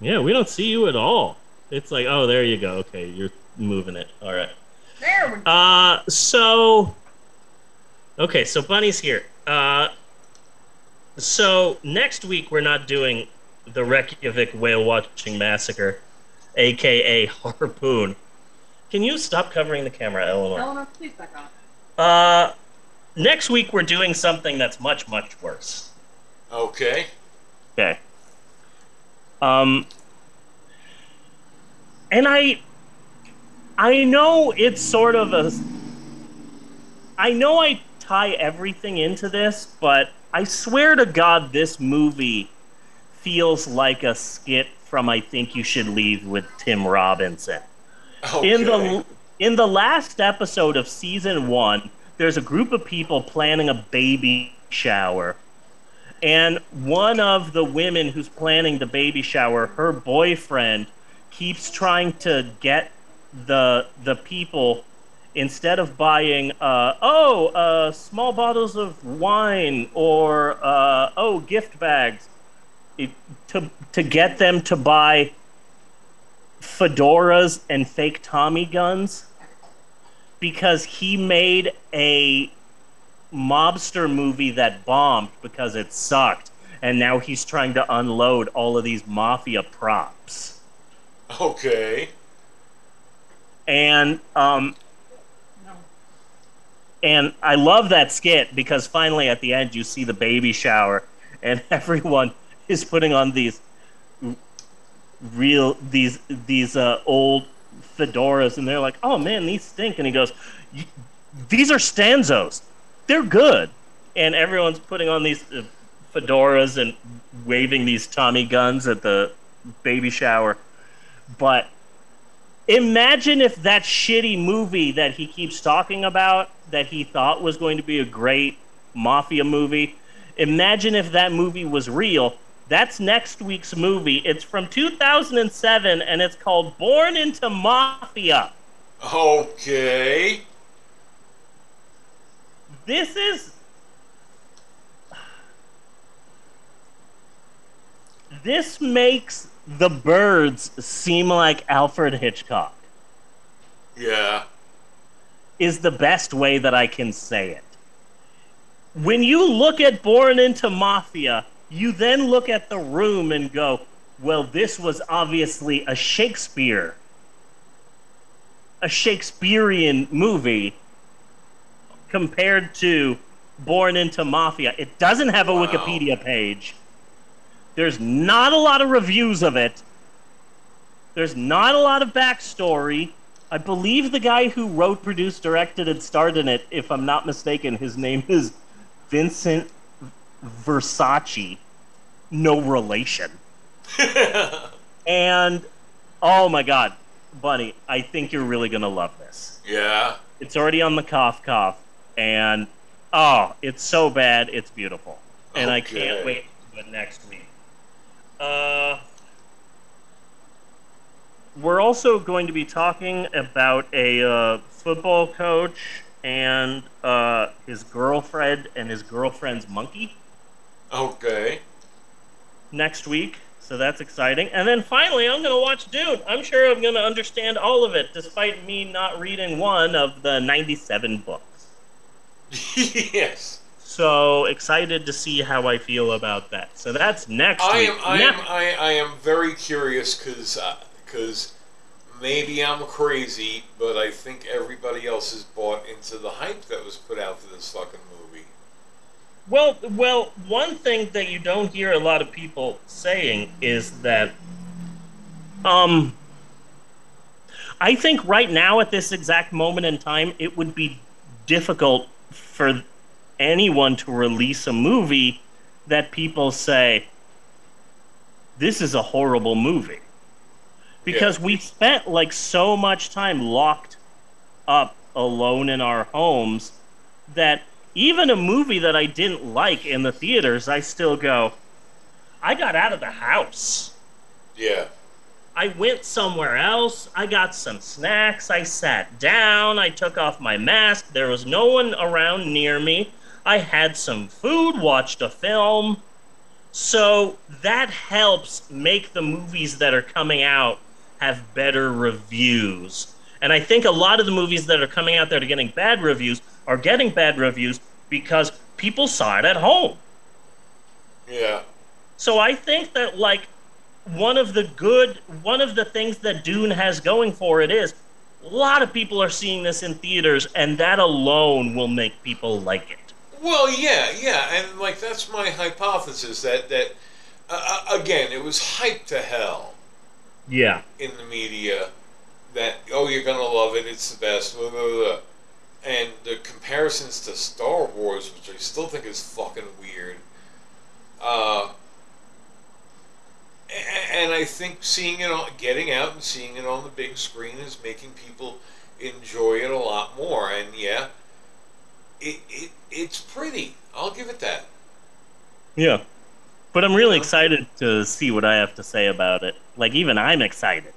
Yeah, we don't see you at all. It's like, oh, there you go. Okay, you're moving it. All right. There we go. Uh, so. Okay, so Bunny's here. Uh, so next week we're not doing the Reykjavik whale watching massacre, aka Harpoon. Can you stop covering the camera, Eleanor? Eleanor, please back off. Uh, next week we're doing something that's much much worse. Okay. Okay. Um, and I, I know it's sort of a. I know I tie everything into this, but I swear to God, this movie feels like a skit from I Think You Should Leave with Tim Robinson Okay. in the in the last episode of season one, there's a group of people planning a baby shower, and one of the women who's planning the baby shower, her boyfriend, keeps trying to get the the people instead of buying uh, oh uh, small bottles of wine or uh, oh gift bags it, to to get them to buy fedoras and fake Tommy guns because he made a mobster movie that bombed because it sucked and now he's trying to unload all of these mafia props Okay. And um and I love that skit because finally at the end you see the baby shower and everyone is putting on these real these these uh, old fedoras and they're like, "Oh man, these stink." And he goes, "These are stanzos. They're good." And everyone's putting on these uh, fedoras and waving these Tommy guns at the baby shower. But imagine if that shitty movie that he keeps talking about that he thought was going to be a great mafia movie imagine if that movie was real. That's next week's movie. It's from 2007 and it's called born into mafia. Okay. this is this makes the birds seem like alfred hitchcock Yeah. is the best way that I can say it. When you look at Born into Mafia, you then look at the room and go, Well, this was obviously a Shakespeare, a Shakespearean movie compared to Born into Mafia. It doesn't have a Wow. Wikipedia page. There's not a lot of reviews of it. There's not a lot of backstory. I believe the guy who wrote, produced, directed, and starred in it, if I'm not mistaken, his name is Vincent Versace. No relation. and oh my god, Bunny, I think you're really gonna love this. yeah. It's already on the cough cough, and oh, it's so bad, it's beautiful, and I can't wait to do it next week. Uh, we're also going to be talking about a uh, football coach and uh, his girlfriend and his girlfriend's monkey Okay. next week. So that's exciting. And then finally, I'm going to watch Dune. I'm sure I'm going to understand all of it, despite me not reading one of the 97 books. yes. So excited to see how I feel about that. So that's next I week. am. I Now- am. I, I am very curious because because maybe I'm crazy, but I think everybody else has bought into the hype that was put out for this fucking movie. Well, well, one thing that you don't hear a lot of people saying is that, um, I think right now at this exact moment in time, it would be difficult for anyone to release a movie that people say this is a horrible movie because we spent like so much time locked up alone in our homes that even a movie that I didn't like in the theaters, I still go, I got out of the house. Yeah. I went somewhere else. I got some snacks. I sat down. I took off my mask. There was no one around near me. I had some food, watched a film. So that helps make the movies that are coming out have better reviews. And I think a lot of the movies that are coming out that are getting bad reviews are getting bad reviews because people saw it at home. Yeah. So I think that like one of the good one of the things that Dune has going for it is a lot of people are seeing this in theaters and that alone will make people like it. Well, yeah, yeah, and like that's my hypothesis that that uh, uh, again it was hyped to hell Yeah. in the media that oh you're gonna love it it's the best blah, blah, blah. and the comparisons to Star Wars which I still think is fucking weird uh, and I think seeing it on getting out and seeing it on the big screen is making people enjoy it a lot more and yeah it, it it's pretty I'll give it that Yeah. But I'm really excited to see what I have to say about it. Like even I'm excited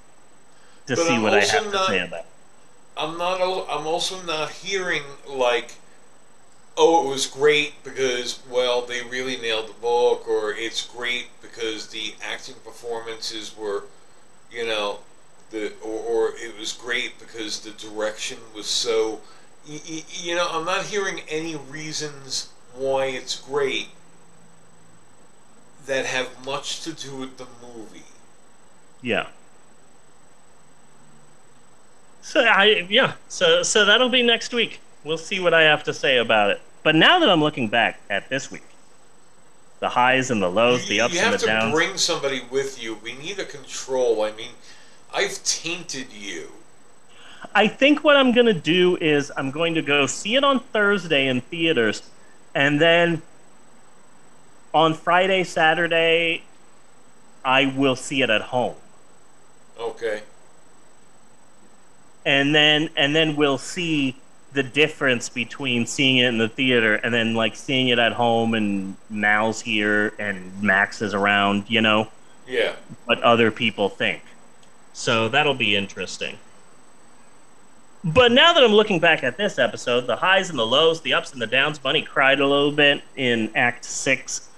to But see I'm what I have to say about it. I'm not. I'm also not hearing like, oh, it was great because well they really nailed the book, or it's great because the acting performances were, you know, the or, or it was great because the direction was so. Y- y- You know, I'm not hearing any reasons why it's great that have much to do with the movie. Yeah. So I yeah, so so that'll be next week. We'll see what I have to say about it. But now that I'm looking back at this week, the highs and the lows, the You- ups you and have the to downs. bring somebody with you. We need a control. I mean, I've tainted you. I think what I'm gonna do is I'm going to go see it on Thursday in theaters, and then on Friday, Saturday, I will see it at home, Okay. and then and then we'll see the difference between seeing it in the theater and then like seeing it at home and Mal's here and Max is around, you know, Yeah. what other people think. So that'll be interesting. But now that I'm looking back at this episode, the highs and the lows, the ups and the downs, Bunny cried a little bit in Act 6.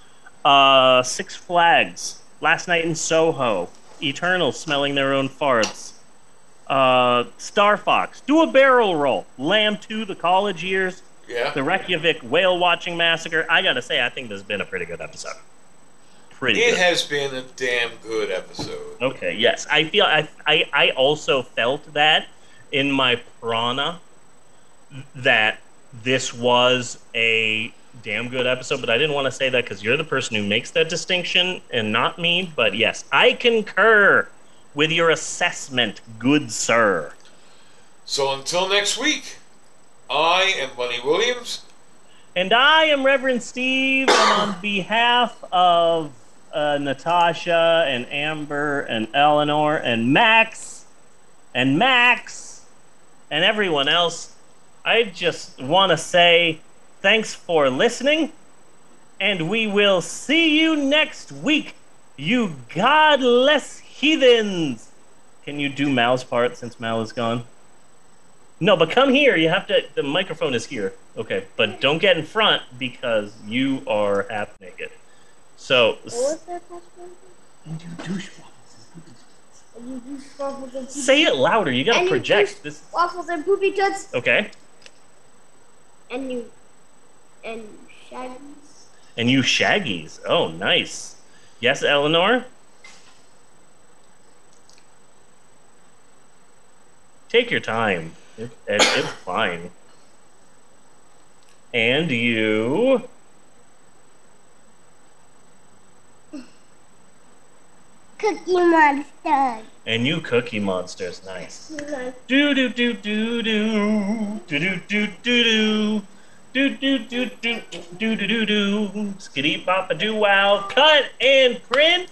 Uh, Six Flags, Last Night in Soho, Eternal smelling their own farts. Uh, Star Fox, Do a Barrel Roll, Lamb 2, The College Years, Yeah. The Reykjavik Whale Watching Massacre. I gotta say, I think this has been a pretty good episode. pretty It good. has been a damn good episode. Okay, yes. I feel I, I I also felt that in my prana that this was a damn good episode, but I didn't want to say that because you're the person who makes that distinction and not me. But yes, I concur with your assessment, good sir. So until next week, I am Bunny Williams. And I am Reverend Steve, and on behalf of uh, Natasha and Amber and Eleanor and Max and Max and everyone else, I just want to say thanks for listening, and we will see you next week, you godless heathens. Can you do Mal's part since Mal is gone? No, but come here. You have to. The microphone is here. Okay, but don't get in front because you are half naked. So What was that question? and do douche And you do waffles and poopy Say it louder. You gotta And project do this. waffles and poopy toots. Okay, And you and shaggies. and you shaggies. Oh, nice. Yes, Eleanor. Take your time. It, it, it's fine. And you. Cookie monster. And you cookie monsters. Nice. Do do do do do do do do do do do do do do do do do do skitty bop a doo wow cut and print